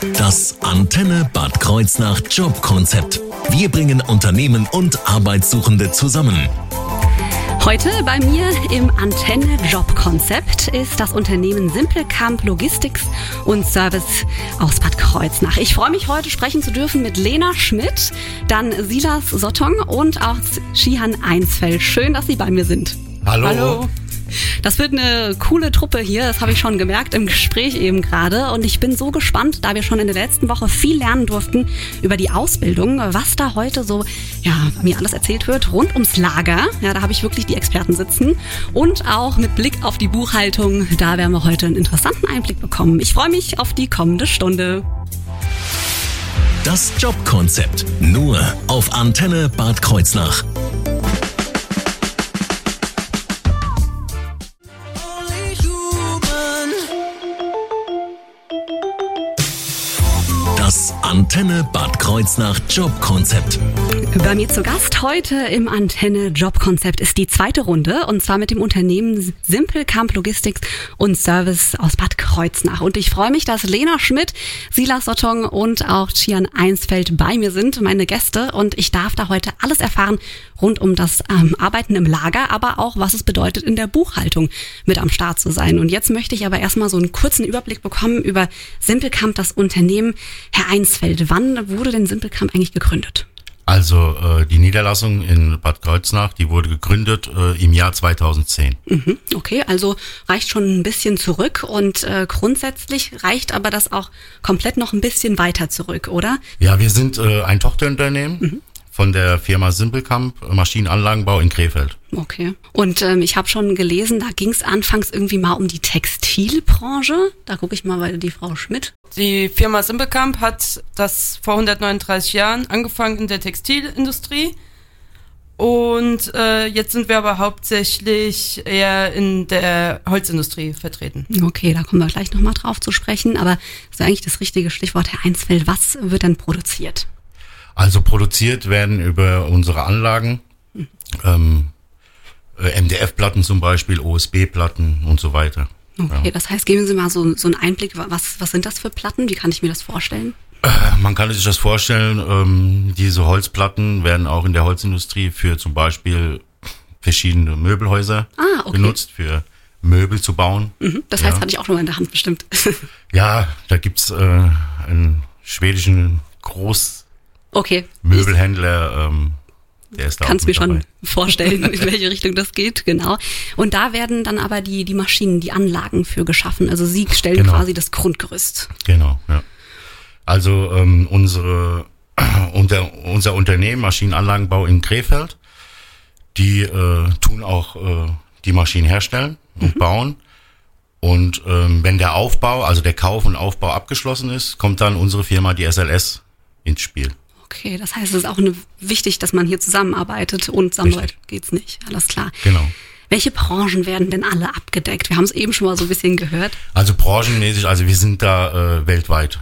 Das Antenne Bad Kreuznach Jobkonzept. Wir bringen Unternehmen und Arbeitssuchende zusammen. Heute bei mir im Antenne Job Konzept ist das Unternehmen Simplecamp Logistics und Service aus Bad Kreuznach. Ich freue mich heute sprechen zu dürfen mit Lena Schmidt, dann Silas Sottong und auch Shihan Einsfeld. Schön, dass Sie bei mir sind. Hallo. Hallo. Das wird eine coole Truppe hier, das habe ich schon gemerkt im Gespräch eben gerade. Und ich bin so gespannt, da wir schon in der letzten Woche viel lernen durften über die Ausbildung, was da heute so, ja, mir alles erzählt wird, rund ums Lager. Ja, da habe ich wirklich die Experten sitzen. Und auch mit Blick auf die Buchhaltung, da werden wir heute einen interessanten Einblick bekommen. Ich freue mich auf die kommende Stunde. Das Jobkonzept. Nur auf Antenne Bad Kreuznach. Antenne Bad Kreuznach Jobkonzept. Bei mir zu Gast heute im Antenne Jobkonzept ist die zweite Runde und zwar mit dem Unternehmen Simple Camp Logistics und Service aus Bad Kreuznach. Und ich freue mich, dass Lena Schmidt, Silas Sottong und auch Chian Einsfeld bei mir sind, meine Gäste. Und ich darf da heute alles erfahren rund um das ähm, Arbeiten im Lager, aber auch was es bedeutet, in der Buchhaltung mit am Start zu sein. Und jetzt möchte ich aber erstmal so einen kurzen Überblick bekommen über Simple Camp, das Unternehmen. Herr Einsfeld, wann wurde denn Simplecamp eigentlich gegründet? Also äh, die Niederlassung in Bad Kreuznach, die wurde gegründet äh, im Jahr 2010. Mhm, okay, also reicht schon ein bisschen zurück und äh, grundsätzlich reicht aber das auch komplett noch ein bisschen weiter zurück, oder? Ja, wir sind ein Tochterunternehmen. Mhm von der Firma Simplecamp Maschinenanlagenbau in Krefeld. Okay. Und ähm, ich habe schon gelesen, da ging es anfangs irgendwie mal um die Textilbranche. Da gucke ich mal bei die Frau Schmidt. Die Firma Simplecamp hat das vor 139 Jahren angefangen in der Textilindustrie. Und äh, jetzt sind wir aber hauptsächlich eher in der Holzindustrie vertreten. Okay, da kommen wir gleich nochmal drauf zu sprechen. Aber das ist eigentlich das richtige Stichwort, Herr Einsfeld. Was wird denn produziert? Also produziert werden über unsere Anlagen ähm, äh, MDF-Platten zum Beispiel, OSB-Platten und so weiter. Okay, ja. das heißt, geben Sie mal so, so einen Einblick, was, was sind das für Platten? Wie kann ich mir das vorstellen? Äh, man kann sich das vorstellen, ähm, diese Holzplatten werden auch in der Holzindustrie für zum Beispiel verschiedene Möbelhäuser ah, okay. benutzt, für Möbel zu bauen. Mhm, das heißt, ja. hatte ich auch schon mal in der Hand bestimmt. ja, da gibt's äh, einen schwedischen Groß okay. Möbelhändler, ähm, der ist da Kannst mir schon vorstellen, in welche Richtung das geht, genau. Und da werden dann aber die, die Maschinen, die Anlagen für geschaffen. Also Sie stellen genau. quasi das Grundgerüst. Genau, ja. Also ähm, unsere, unser, unser Unternehmen Maschinenanlagenbau in Krefeld, die äh, tun auch äh, die Maschinen herstellen und mhm. bauen. Und ähm, wenn der Aufbau, also der Kauf und Aufbau abgeschlossen ist, kommt dann unsere Firma, die SLS, ins Spiel. Okay, das heißt, es ist auch eine, wichtig, dass man hier zusammenarbeitet und zusammenarbeitet geht's nicht. Alles klar. Genau. Welche Branchen werden denn alle abgedeckt? Wir haben es eben schon mal so ein bisschen gehört. Also branchenmäßig, also wir sind da äh, weltweit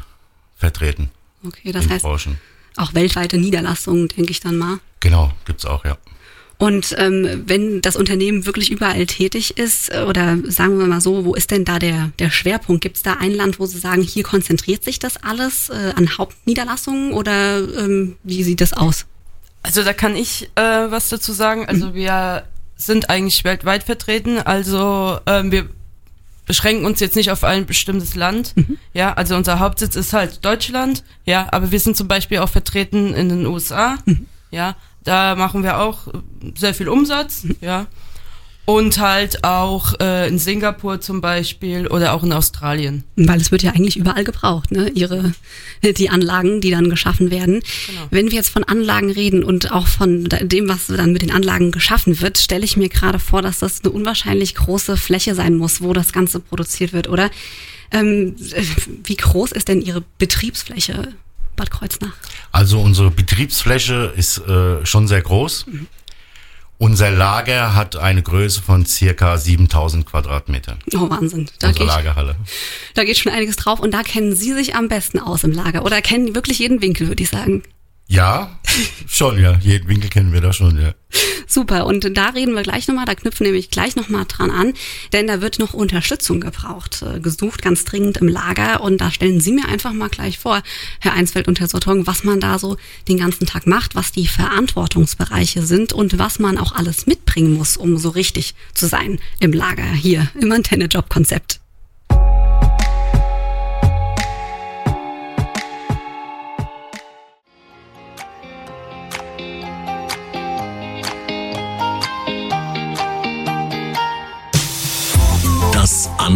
vertreten. Okay, das heißt Branchen. auch weltweite Niederlassungen, denke ich dann mal. Genau, gibt's auch, ja. Und ähm, wenn das Unternehmen wirklich überall tätig ist, äh, oder sagen wir mal so, wo ist denn da der, der Schwerpunkt? Gibt es da ein Land, wo Sie sagen, hier konzentriert sich das alles äh, an Hauptniederlassungen oder ähm, wie sieht das aus? Also da kann ich äh, was dazu sagen. Also mhm. wir sind eigentlich weltweit vertreten. Also ähm, wir beschränken uns jetzt nicht auf ein bestimmtes Land. Mhm. Ja, also unser Hauptsitz ist halt Deutschland. Ja, aber wir sind zum Beispiel auch vertreten in den USA. Mhm. Ja, da machen wir auch sehr viel Umsatz, ja. Und halt auch äh, in Singapur zum Beispiel oder auch in Australien. Weil es wird ja eigentlich überall gebraucht, ne? Ihre, die Anlagen, die dann geschaffen werden. Genau. Wenn wir jetzt von Anlagen reden und auch von dem, was dann mit den Anlagen geschaffen wird, stelle ich mir gerade vor, dass das eine unwahrscheinlich große Fläche sein muss, wo das Ganze produziert wird, oder? Ähm, wie groß ist denn Ihre Betriebsfläche? Bad Kreuznach? Also unsere Betriebsfläche ist äh, schon sehr groß. Mhm. Unser Lager hat eine Größe von circa 7000 Quadratmetern. Oh, Wahnsinn. Da Unsere geht, Lagerhalle. Da geht schon einiges drauf und da kennen Sie sich am besten aus im Lager oder kennen wirklich jeden Winkel, würde ich sagen. Ja, schon, ja. Jeden Winkel kennen wir da schon, ja. Super, und da reden wir gleich nochmal, da knüpfen nämlich gleich nochmal dran an, denn da wird noch Unterstützung gebraucht, äh, gesucht, ganz dringend im Lager. Und da stellen Sie mir einfach mal gleich vor, Herr Einsfeld und Herr Sottong, was man da so den ganzen Tag macht, was die Verantwortungsbereiche sind und was man auch alles mitbringen muss, um so richtig zu sein im Lager hier im Antenne-Job-Konzept.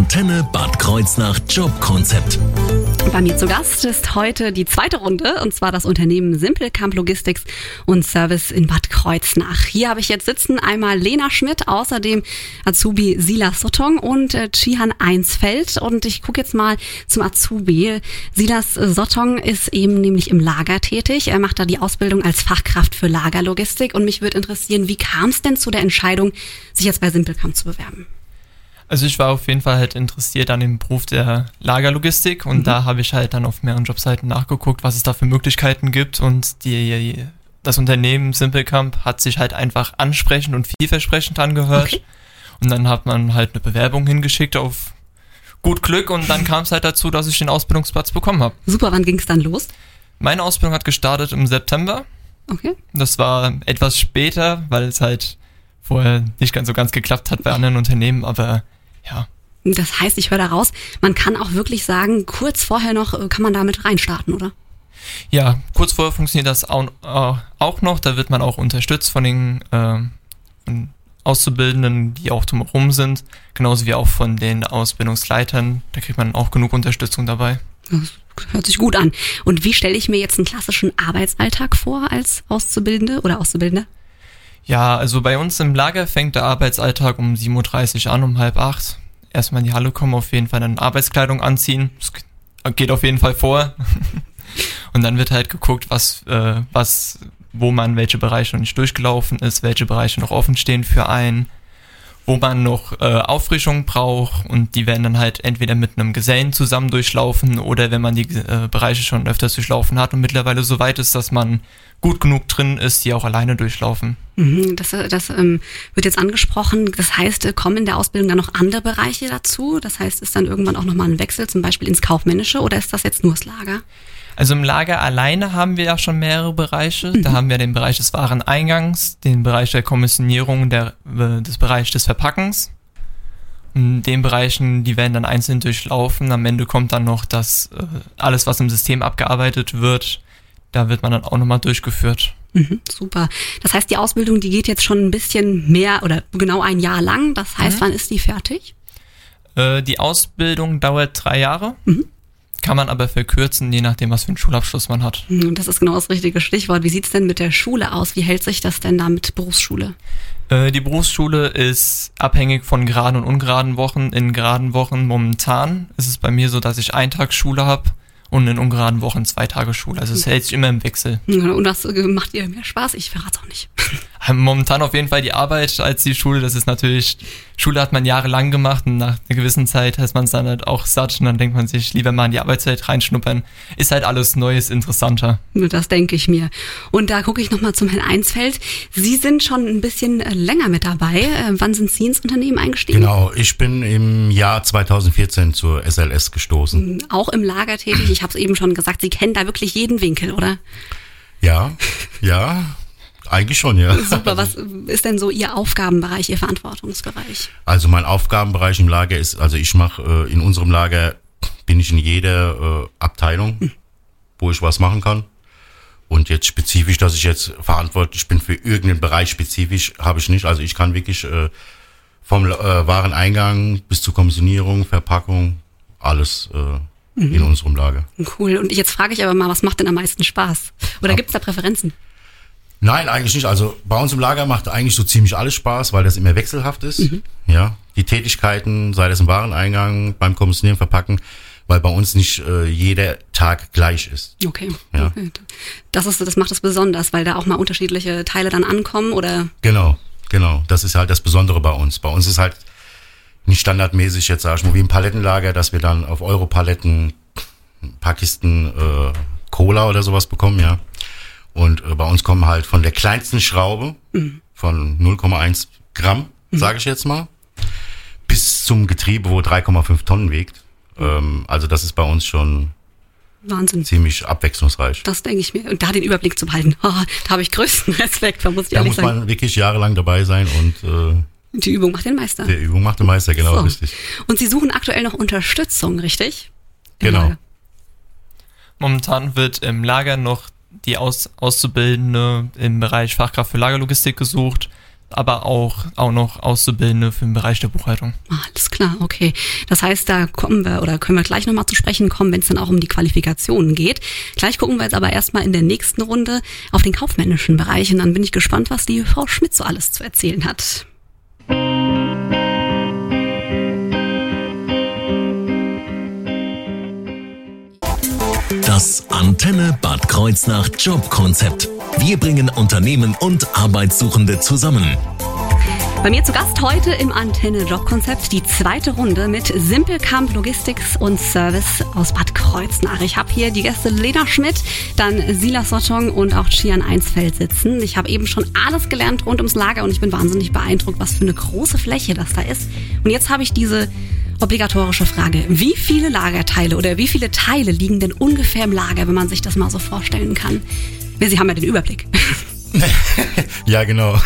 Antenne Bad Kreuznach Jobkonzept. Bei mir zu Gast ist heute die zweite Runde und zwar das Unternehmen Simple Camp Logistics und Service in Bad Kreuznach. Hier habe ich jetzt sitzen einmal Lena Schmidt, außerdem Azubi Silas Sottong und äh, Chihan Einsfeld. Und ich gucke jetzt mal zum Azubi. Silas Sottong ist eben nämlich im Lager tätig. Er macht da die Ausbildung als Fachkraft für Lagerlogistik und mich würde interessieren, wie kam es denn zu der Entscheidung, sich jetzt bei Simple Camp zu bewerben? Also ich war auf jeden Fall halt interessiert an dem Beruf der Lagerlogistik und mhm. da habe ich halt dann auf mehreren Jobseiten nachgeguckt, was es da für Möglichkeiten gibt und die, das Unternehmen Simplecamp hat sich halt einfach ansprechend und vielversprechend angehört okay. und dann hat man halt eine Bewerbung hingeschickt auf gut Glück und dann kam es halt dazu, dass ich den Ausbildungsplatz bekommen habe. Super, wann ging es dann los? Meine Ausbildung hat gestartet im September. Okay. Das war etwas später, weil es halt vorher nicht ganz so ganz geklappt hat bei anderen Unternehmen, aber ja. Das heißt, ich höre da raus, man kann auch wirklich sagen, kurz vorher noch äh, kann man damit reinstarten, oder? Ja, kurz vorher funktioniert das auch, äh, auch noch. Da wird man auch unterstützt von den äh, von Auszubildenden, die auch drumherum sind, genauso wie auch von den Ausbildungsleitern. Da kriegt man auch genug Unterstützung dabei. Das hört sich gut an. Und wie stelle ich mir jetzt einen klassischen Arbeitsalltag vor als Auszubildende oder Auszubildende? Ja, also bei uns im Lager fängt der Arbeitsalltag um 7.30 Uhr an, um halb acht. Erstmal in die Halle kommen, auf jeden Fall dann Arbeitskleidung anziehen. Das geht auf jeden Fall vor. Und dann wird halt geguckt, was, äh, was, wo man welche Bereiche noch nicht durchgelaufen ist, welche Bereiche noch offen stehen für einen, wo man noch äh, Auffrischung braucht und die werden dann halt entweder mit einem Gesellen zusammen durchlaufen oder wenn man die äh, Bereiche schon öfters durchlaufen hat und mittlerweile so weit ist, dass man gut genug drin ist, die auch alleine durchlaufen. Mhm, das, das ähm, wird jetzt angesprochen. Das heißt, äh, kommen in der Ausbildung dann noch andere Bereiche dazu? Das heißt, ist dann irgendwann auch nochmal ein Wechsel, zum Beispiel ins Kaufmännische oder ist das jetzt nur das Lager? Also im Lager alleine haben wir ja schon mehrere Bereiche. Mhm. Da haben wir den Bereich des Wareneingangs, den Bereich der Kommissionierung, der, äh, des Bereich des Verpackens. In den Bereichen, die werden dann einzeln durchlaufen. Am Ende kommt dann noch das, äh, alles, was im System abgearbeitet wird, da wird man dann auch nochmal durchgeführt. Mhm, super. Das heißt, die Ausbildung, die geht jetzt schon ein bisschen mehr oder genau ein Jahr lang. Das heißt, mhm. wann ist die fertig? Äh, die Ausbildung dauert drei Jahre. Mhm. Kann man aber verkürzen, je nachdem, was für einen Schulabschluss man hat. Mhm, das ist genau das richtige Stichwort. Wie sieht's denn mit der Schule aus? Wie hält sich das denn da mit Berufsschule? Äh, die Berufsschule ist abhängig von geraden und ungeraden Wochen. In geraden Wochen momentan ist es bei mir so, dass ich einen Tag Schule habe und in ungeraden Wochen zwei Tage Schule. Also es hält sich immer im Wechsel. Und was macht dir mehr Spaß? Ich verrate auch nicht. Momentan auf jeden Fall die Arbeit als die Schule. Das ist natürlich, Schule hat man jahrelang gemacht und nach einer gewissen Zeit heißt man es dann halt auch satt und dann denkt man sich, lieber mal in die Arbeitszeit reinschnuppern. Ist halt alles Neues, interessanter. Das denke ich mir. Und da gucke ich nochmal zum Herrn Einsfeld. Sie sind schon ein bisschen äh, länger mit dabei. Äh, wann sind Sie ins Unternehmen eingestiegen? Genau, ich bin im Jahr 2014 zur SLS gestoßen. Auch im Lager tätig. Ich habe es eben schon gesagt, Sie kennen da wirklich jeden Winkel, oder? Ja, ja. Eigentlich schon, ja. Super. Was ist denn so Ihr Aufgabenbereich, Ihr Verantwortungsbereich? Also mein Aufgabenbereich im Lager ist, also ich mache äh, in unserem Lager bin ich in jeder äh, Abteilung, hm. wo ich was machen kann. Und jetzt spezifisch, dass ich jetzt verantwortlich bin für irgendeinen Bereich spezifisch, habe ich nicht. Also ich kann wirklich äh, vom äh, Wareneingang bis zur Kommissionierung, Verpackung, alles äh, mhm. in unserem Lager. Cool. Und jetzt frage ich aber mal, was macht denn am meisten Spaß? Oder gibt es da Präferenzen? Nein, eigentlich nicht. Also bei uns im Lager macht eigentlich so ziemlich alles Spaß, weil das immer wechselhaft ist. Mhm. Ja, die Tätigkeiten, sei das im Wareneingang, beim Kommissionieren, Verpacken, weil bei uns nicht äh, jeder Tag gleich ist. Okay. Ja. okay. Das ist, das macht es besonders, weil da auch mal unterschiedliche Teile dann ankommen, oder? Genau, genau. Das ist halt das Besondere bei uns. Bei uns ist halt nicht standardmäßig jetzt sag ich mal wie im Palettenlager, dass wir dann auf Europaletten ein paar Kisten äh, Cola oder sowas bekommen, ja. Und äh, bei uns kommen halt von der kleinsten Schraube von 0,1 Gramm, sage ich jetzt mal, bis zum Getriebe, wo 3,5 Tonnen wiegt. Ähm, also das ist bei uns schon Wahnsinn. ziemlich abwechslungsreich. Das denke ich mir. Und da den Überblick zu behalten, oh, da habe ich größten Respekt, da muss ich Da ehrlich muss sagen. man wirklich jahrelang dabei sein und äh, Die Übung macht den Meister. der Übung macht den Meister, genau, So. richtig. Und Sie suchen aktuell noch Unterstützung, richtig? Im Genau. Lager. Momentan wird im Lager noch die Aus Auszubildende im Bereich Fachkraft für Lagerlogistik gesucht, aber auch, auch noch Auszubildende für den Bereich der Buchhaltung. Ah, Alles klar, okay. Das heißt, da kommen wir oder können wir gleich nochmal zu sprechen kommen, wenn es dann auch um die Qualifikationen geht. Gleich gucken wir jetzt aber erstmal in der nächsten Runde auf den kaufmännischen Bereich und dann bin ich gespannt, was die Frau Schmidt so alles zu erzählen hat. Das Antenne Bad Kreuznach Jobkonzept. Wir bringen Unternehmen und Arbeitssuchende zusammen. Bei mir zu Gast heute im Antenne Jobkonzept die zweite Runde mit Simpelkamp Logistics und Service aus Bad Kreuznach. Ich habe hier die Gäste Lena Schmidt, dann Silas Sottong und auch Chian Einsfeld sitzen. Ich habe eben schon alles gelernt rund ums Lager und ich bin wahnsinnig beeindruckt, was für eine große Fläche das da ist. Und jetzt habe ich diese obligatorische Frage. Wie viele Lagerteile oder wie viele Teile liegen denn ungefähr im Lager, wenn man sich das mal so vorstellen kann? Sie haben ja den Überblick. Ja, genau.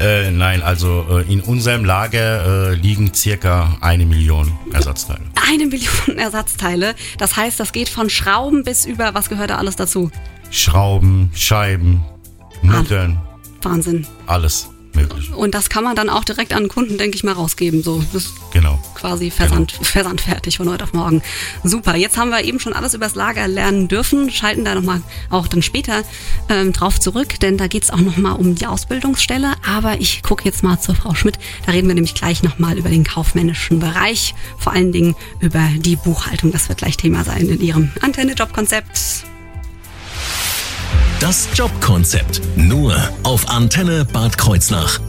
äh, nein, also äh, in unserem Lager äh, liegen circa eine Million Ersatzteile. Eine Million Ersatzteile. Das heißt, das geht von Schrauben bis über, was gehört da alles dazu? Schrauben, Scheiben, Muttern, Wahnsinn. alles möglich. Und das kann man dann auch direkt an Kunden, denke ich mal, rausgeben. So, das Genau. Quasi Versand, versandfertig von heute auf morgen. Super. Jetzt haben wir eben schon alles übers Lager lernen dürfen. Schalten da nochmal auch dann später ähm, drauf zurück, denn da geht's auch nochmal um die Ausbildungsstelle. Aber ich gucke jetzt mal zur Frau Schmidt. Da reden wir nämlich gleich nochmal über den kaufmännischen Bereich. Vor allen Dingen über die Buchhaltung. Das wird gleich Thema sein in Ihrem Antenne-Job-Konzept. Das Jobkonzept. Nur auf Antenne Bad Kreuznach.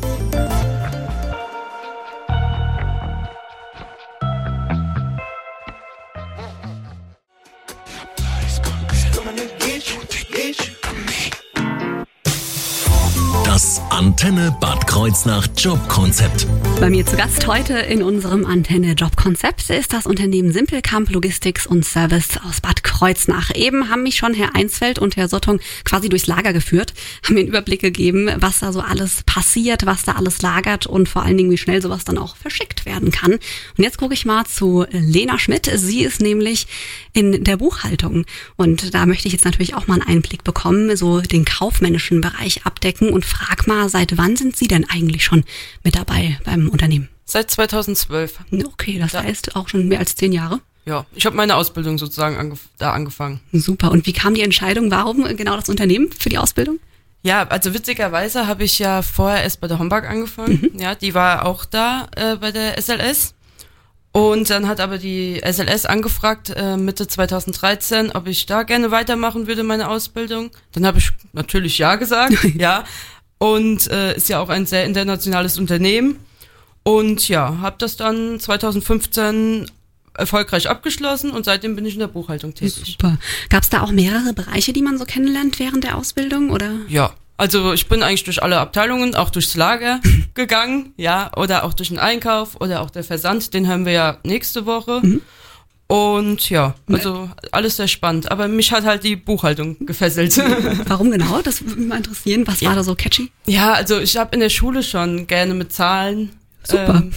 Antenne Bad Kreuznach Jobkonzept. Bei mir zu Gast heute in unserem Antenne Job Konzept ist das Unternehmen Simpelkamp Logistics und Service aus Bad Kreuznach. Eben haben mich schon Herr Einsfeld und Herr Sottong quasi durchs Lager geführt, haben mir einen Überblick gegeben, was da so alles passiert, was da alles lagert und vor allen Dingen, wie schnell sowas dann auch verschickt werden kann. Und jetzt gucke ich mal zu Lena Schmidt. Sie ist nämlich in der Buchhaltung und da möchte ich jetzt natürlich auch mal einen Einblick bekommen, so den kaufmännischen Bereich abdecken und frag mal, seit wann sind Sie denn eigentlich schon mit dabei beim Unternehmen? Seit 2012. Okay, das Ja. heißt auch schon mehr als zehn Jahre. Ja, ich habe meine Ausbildung sozusagen angef da angefangen. Super. Und wie kam die Entscheidung, warum genau das Unternehmen für die Ausbildung? Ja, also witzigerweise habe ich ja vorher erst bei der Homburg angefangen. Ja, die war auch da äh, bei der SLS. Und dann hat aber die SLS angefragt, äh, Mitte 2013, ob ich da gerne weitermachen würde, meine Ausbildung. Dann habe ich natürlich ja gesagt, ja. Und äh, ist ja auch ein sehr internationales Unternehmen. Und ja, habe das dann 2015 erfolgreich abgeschlossen und seitdem bin ich in der Buchhaltung tätig. Super. Gab es da auch mehrere Bereiche, die man so kennenlernt während der Ausbildung? Oder? Ja, also ich bin eigentlich durch alle Abteilungen, auch durchs Lager gegangen, ja, oder auch durch den Einkauf oder auch der Versand, den haben wir ja nächste Woche. Und ja, also alles sehr spannend. Aber mich hat halt die Buchhaltung gefesselt. Warum genau? Das würde mich mal interessieren. Was Ja. war da so catchy? ja, also ich habe in der Schule schon gerne mit Zahlen ähm,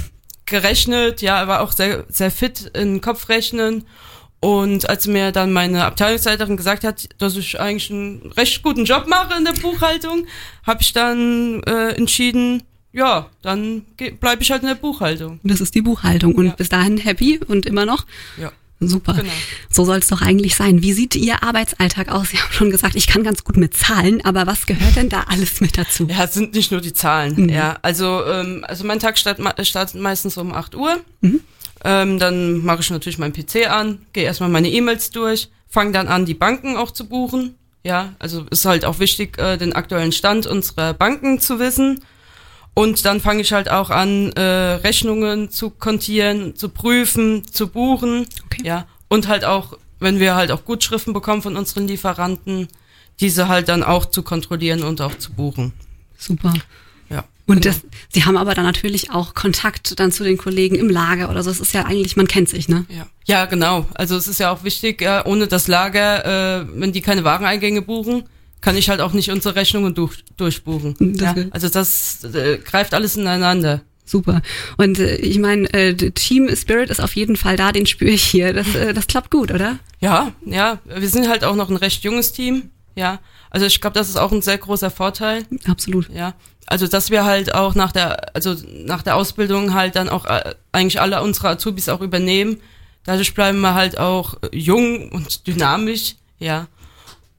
gerechnet, ja, war auch sehr, sehr fit in Kopfrechnen. Und als mir dann meine Abteilungsleiterin gesagt hat, dass ich eigentlich einen recht guten Job mache in der Buchhaltung, habe ich dann äh, entschieden, ja, dann bleibe ich halt in der Buchhaltung. Das ist die Buchhaltung. Und Ja. bis dahin happy und immer noch? Ja. Super. Genau. So soll es doch eigentlich sein. Wie sieht Ihr Arbeitsalltag aus? Sie haben schon gesagt, ich kann ganz gut mit Zahlen, aber was gehört denn da alles mit dazu? Ja, es sind nicht nur die Zahlen. Mhm. Ja, also ähm, also mein Tag start, startet meistens um 8 Uhr. Mhm. Ähm, dann mache ich natürlich meinen PC an, gehe erstmal meine E-Mails durch, fange dann an, die Banken auch zu buchen. Ja, also ist halt auch wichtig, äh, den aktuellen Stand unserer Banken zu wissen. Und dann fange ich halt auch an, äh, Rechnungen zu kontieren, zu prüfen, zu buchen. Okay. Ja, und halt auch, wenn wir halt auch Gutschriften bekommen von unseren Lieferanten, diese halt dann auch zu kontrollieren und auch zu buchen. Super. Ja. Und genau. das, Sie haben aber dann natürlich auch Kontakt dann zu den Kollegen im Lager oder so. Das ist ja eigentlich, man kennt sich, ne? Ja. ja, genau. Also es ist ja auch wichtig, ja, ohne das Lager, äh, wenn die keine Wareneingänge buchen, kann ich halt auch nicht unsere Rechnungen durch, durchbuchen. Das ja, also das äh, greift alles ineinander. Super. Und äh, ich meine, äh, Team Spirit ist auf jeden Fall da, den spüre ich hier. Das, äh, das klappt gut, oder? Ja, ja, wir sind halt auch noch ein recht junges Team. Ja, also ich glaube, das ist auch ein sehr großer Vorteil. Absolut. Ja, also dass wir halt auch nach der, also nach der Ausbildung halt dann auch äh, eigentlich alle unsere Azubis auch übernehmen. Dadurch bleiben wir halt auch jung und dynamisch. Ja,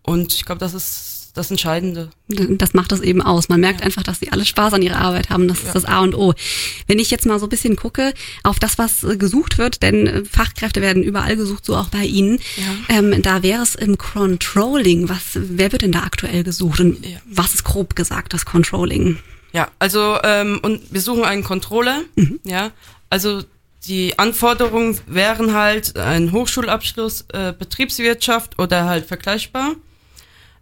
und ich glaube, das ist das Entscheidende. Das macht das eben aus. Man merkt einfach, dass sie alle Spaß an ihrer Arbeit haben. Das ist das A und O. Wenn ich jetzt mal so ein bisschen gucke auf das, was äh, gesucht wird, denn äh, Fachkräfte werden überall gesucht, so auch bei Ihnen. Ähm, da wäre es im Controlling. Was, wer wird denn da aktuell gesucht? Und Ja. was ist grob gesagt das Controlling? Ja, also ähm, und wir suchen einen Controller. Ja, also die Anforderungen wären halt ein Hochschulabschluss, äh, Betriebswirtschaft oder halt vergleichbar,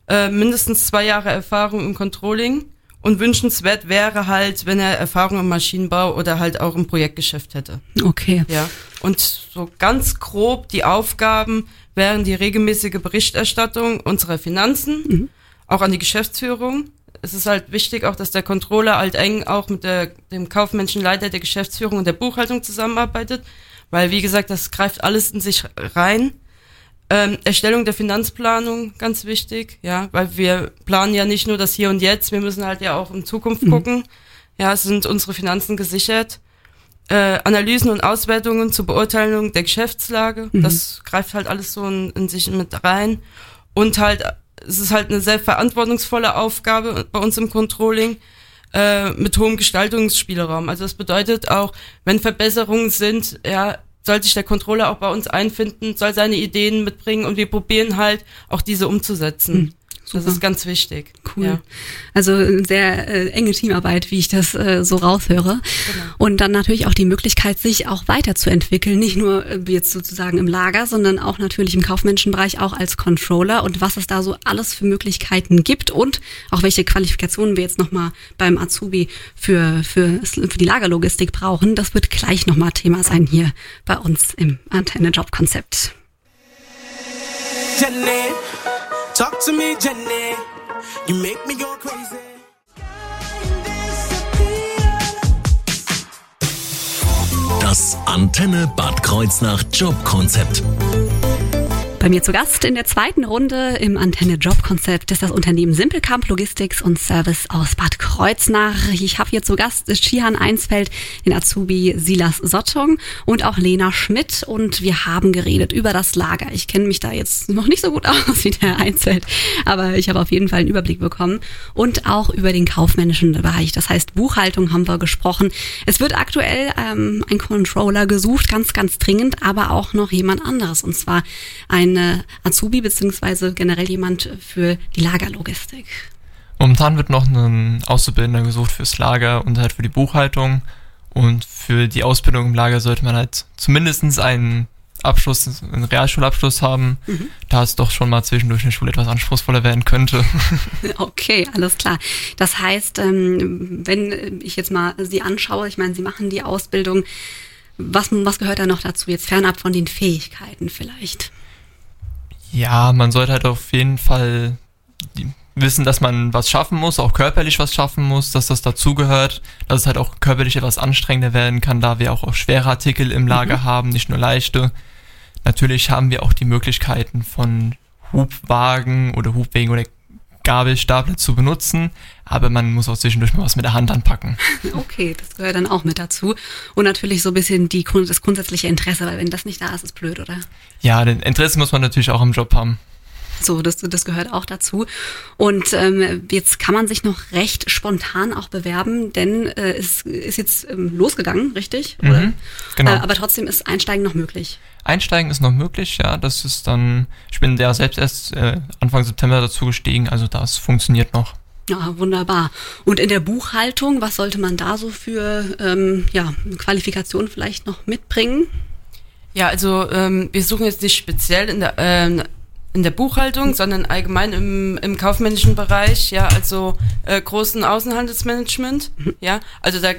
äh, mindestens zwei Jahre Erfahrung im Controlling und wünschenswert wäre halt, wenn er Erfahrung im Maschinenbau oder halt auch im Projektgeschäft hätte. Okay. Ja, und so ganz grob die Aufgaben wären die regelmäßige Berichterstattung unserer Finanzen, auch an die Geschäftsführung. Es ist halt wichtig auch, dass der Controller halt eng auch mit der, dem kaufmännischen Leiter der Geschäftsführung und der Buchhaltung zusammenarbeitet, weil wie gesagt, das greift alles in sich rein. Ähm, Erstellung der Finanzplanung, ganz wichtig, ja, weil wir planen ja nicht nur das Hier und Jetzt, wir müssen halt ja auch in Zukunft gucken. Ja, sind unsere Finanzen gesichert? äh, Analysen und Auswertungen zur Beurteilung der Geschäftslage. Das greift halt alles so in, in sich mit rein. Und halt, es ist halt eine sehr verantwortungsvolle Aufgabe bei uns im Controlling äh, mit hohem Gestaltungsspielraum. Also das bedeutet auch, wenn Verbesserungen sind, ja, soll sich der Controller auch bei uns einfinden, soll seine Ideen mitbringen und wir probieren halt auch diese umzusetzen. Das super. ist ganz wichtig. Cool. Ja. Also äh, sehr äh, enge Teamarbeit, wie ich das äh, so raushöre. Und dann natürlich auch die Möglichkeit, sich auch weiterzuentwickeln, nicht nur äh, jetzt sozusagen im Lager, sondern auch natürlich im kaufmännischen Bereich, auch als Controller und was es da so alles für Möglichkeiten gibt und auch welche Qualifikationen wir jetzt nochmal beim Azubi für, für, für die Lagerlogistik brauchen. Das wird gleich nochmal Thema sein hier bei uns im Antenne-Job-Konzept. Jenny, talk to me, Jenny. You make me go crazy. Das Antenne Bad Kreuznach Jobkonzept. Bei mir zu Gast in der zweiten Runde im Antenne Job Konzept ist das Unternehmen Simpelkamp Logistics und Service aus Bad Kreuznach. Ich habe hier zu Gast Shihan Einsfeld, den Azubi Silas Sottung und auch Lena Schmidt und wir haben geredet über das Lager. Ich kenne mich da jetzt noch nicht so gut aus wie der Einsfeld, aber ich habe auf jeden Fall einen Überblick bekommen und auch über den kaufmännischen Bereich. Das heißt Buchhaltung haben wir gesprochen. Es wird aktuell ähm, ein Controller gesucht, ganz, ganz dringend, aber auch noch jemand anderes und zwar ein äh, Azubi beziehungsweise generell jemand für die Lagerlogistik. Momentan wird noch ein Auszubildender gesucht fürs Lager und halt für die Buchhaltung. Und für die Ausbildung im Lager sollte man halt zumindestens einen Abschluss, einen Realschulabschluss haben, da es doch schon mal zwischendurch eine Schule etwas anspruchsvoller werden könnte. Okay, alles klar. Das heißt, ähm, wenn ich jetzt mal Sie anschaue, ich meine, Sie machen die Ausbildung, was, was gehört da noch dazu, jetzt fernab von den Fähigkeiten vielleicht? Ja, man sollte halt auf jeden Fall wissen, dass man was schaffen muss, auch körperlich was schaffen muss, dass das dazugehört, dass es halt auch körperlich etwas anstrengender werden kann, da wir auch, auch schwere Artikel im Lager haben, nicht nur leichte. Natürlich haben wir auch die Möglichkeiten von Hubwagen oder Hubwegen oder Gabelstapler zu benutzen, aber man muss auch zwischendurch mal was mit der Hand anpacken. Okay, das gehört dann auch mit dazu. Und natürlich so ein bisschen die, das grundsätzliche Interesse, weil wenn das nicht da ist, ist blöd, oder? Ja, den Interesse muss man natürlich auch im Job haben. So, das, das gehört auch dazu. Und ähm, jetzt kann man sich noch recht spontan auch bewerben, denn äh, es ist jetzt ähm, losgegangen, richtig? Oder? genau. Äh, aber trotzdem ist Einsteigen noch möglich. Einsteigen ist noch möglich, ja. Das ist dann, ich bin der selbst erst äh, Anfang September dazu gestiegen, also das funktioniert noch. Ja, wunderbar. Und in der Buchhaltung, was sollte man da so für ähm, ja, Qualifikationen vielleicht noch mitbringen? Ja, also ähm, wir suchen jetzt nicht speziell in der, ähm, in der Buchhaltung, sondern allgemein im, im kaufmännischen Bereich, ja, also äh, großen Außenhandelsmanagement, ja, also da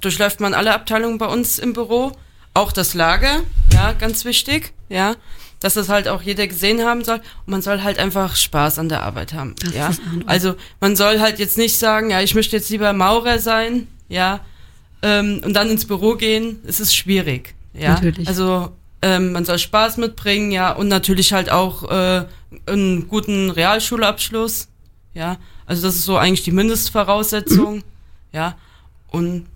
durchläuft man alle Abteilungen bei uns im Büro, auch das Lager, ja, ganz wichtig, ja, dass das halt auch jeder gesehen haben soll. Und man soll halt einfach Spaß an der Arbeit haben, Das ja, also man soll halt jetzt nicht sagen, ja, ich möchte jetzt lieber Maurer sein, ja, ähm, und dann ins Büro gehen, es ist schwierig, ja, Natürlich. also ähm, man soll Spaß mitbringen, ja, und natürlich halt auch äh, einen guten Realschulabschluss, ja. Also das ist so eigentlich die Mindestvoraussetzung, ja. Und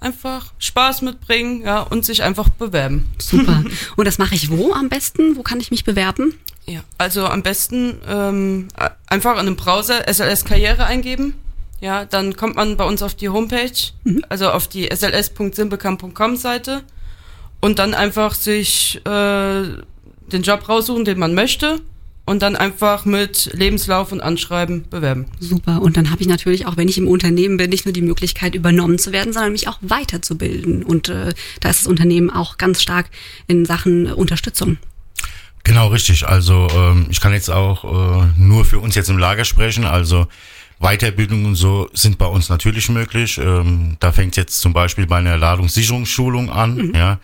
einfach Spaß mitbringen, ja, und sich einfach bewerben. Super. Und das mache ich wo am besten? Wo kann ich mich bewerben? Ja, also am besten ähm, einfach in einem Browser SLS Karriere eingeben. Ja, dann kommt man bei uns auf die Homepage, also auf die sls.simplecam.com Seite und dann einfach sich äh, den Job raussuchen, den man möchte und dann einfach mit Lebenslauf und Anschreiben bewerben. Super. Und dann habe ich natürlich auch, wenn ich im Unternehmen bin, nicht nur die Möglichkeit, übernommen zu werden, sondern mich auch weiterzubilden. Und äh, da ist das Unternehmen auch ganz stark in Sachen Unterstützung. Genau, richtig. Also ähm, ich kann jetzt auch äh, nur für uns jetzt im Lager sprechen. Also Weiterbildung und so sind bei uns natürlich möglich. Ähm, da fängt jetzt zum Beispiel bei einer Ladungssicherungsschulung an, ja.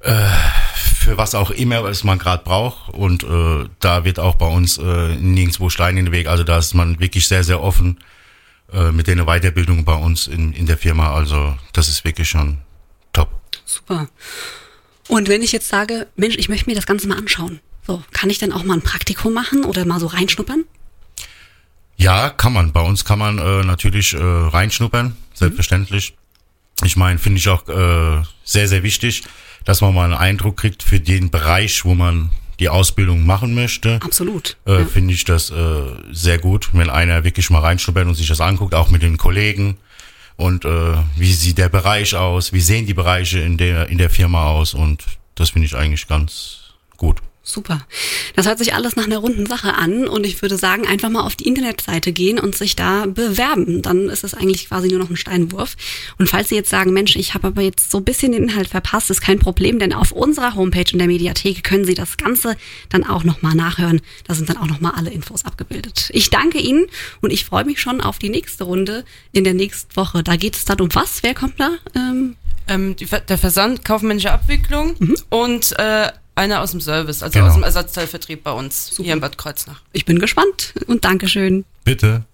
Äh, für was auch immer, was man gerade braucht. Und äh, da wird auch bei uns äh, nirgendwo Stein in den Weg. Also da ist man wirklich sehr, sehr offen äh, mit der Weiterbildung bei uns in, in der Firma. Also das ist wirklich schon top. Super. Und wenn ich jetzt sage, Mensch, ich möchte mir das Ganze mal anschauen, so, kann ich dann auch mal ein Praktikum machen oder mal so reinschnuppern? Ja, kann man. Bei uns kann man äh, natürlich äh, reinschnuppern, selbstverständlich. Ich meine, finde ich auch äh, sehr, sehr wichtig, dass man mal einen Eindruck kriegt für den Bereich, wo man die Ausbildung machen möchte. Absolut. Äh, ja. Finde ich das äh, sehr gut, wenn einer wirklich mal reinschnuppert und sich das anguckt, auch mit den Kollegen. Und äh, wie sieht der Bereich aus? Wie sehen die Bereiche in der in der Firma aus? Und das finde ich eigentlich ganz gut. Super. Das hört sich alles nach einer runden Sache an und ich würde sagen, einfach mal auf die Internetseite gehen und sich da bewerben. Dann ist es eigentlich quasi nur noch ein Steinwurf. Und falls Sie jetzt sagen, Mensch, ich habe aber jetzt so ein bisschen den Inhalt verpasst, ist kein Problem, denn auf unserer Homepage in der Mediathek können Sie das Ganze dann auch nochmal nachhören. Da sind dann auch nochmal alle Infos abgebildet. Ich danke Ihnen und ich freue mich schon auf die nächste Runde in der nächsten Woche. Da geht es dann um was? Wer kommt da? Ähm, Ähm, die, der Versand, kaufmännische Abwicklung und äh, einer aus dem Service, also genau. aus dem Ersatzteilvertrieb bei uns Super. hier in Bad Kreuznach. Ich bin gespannt und Dankeschön. Bitte.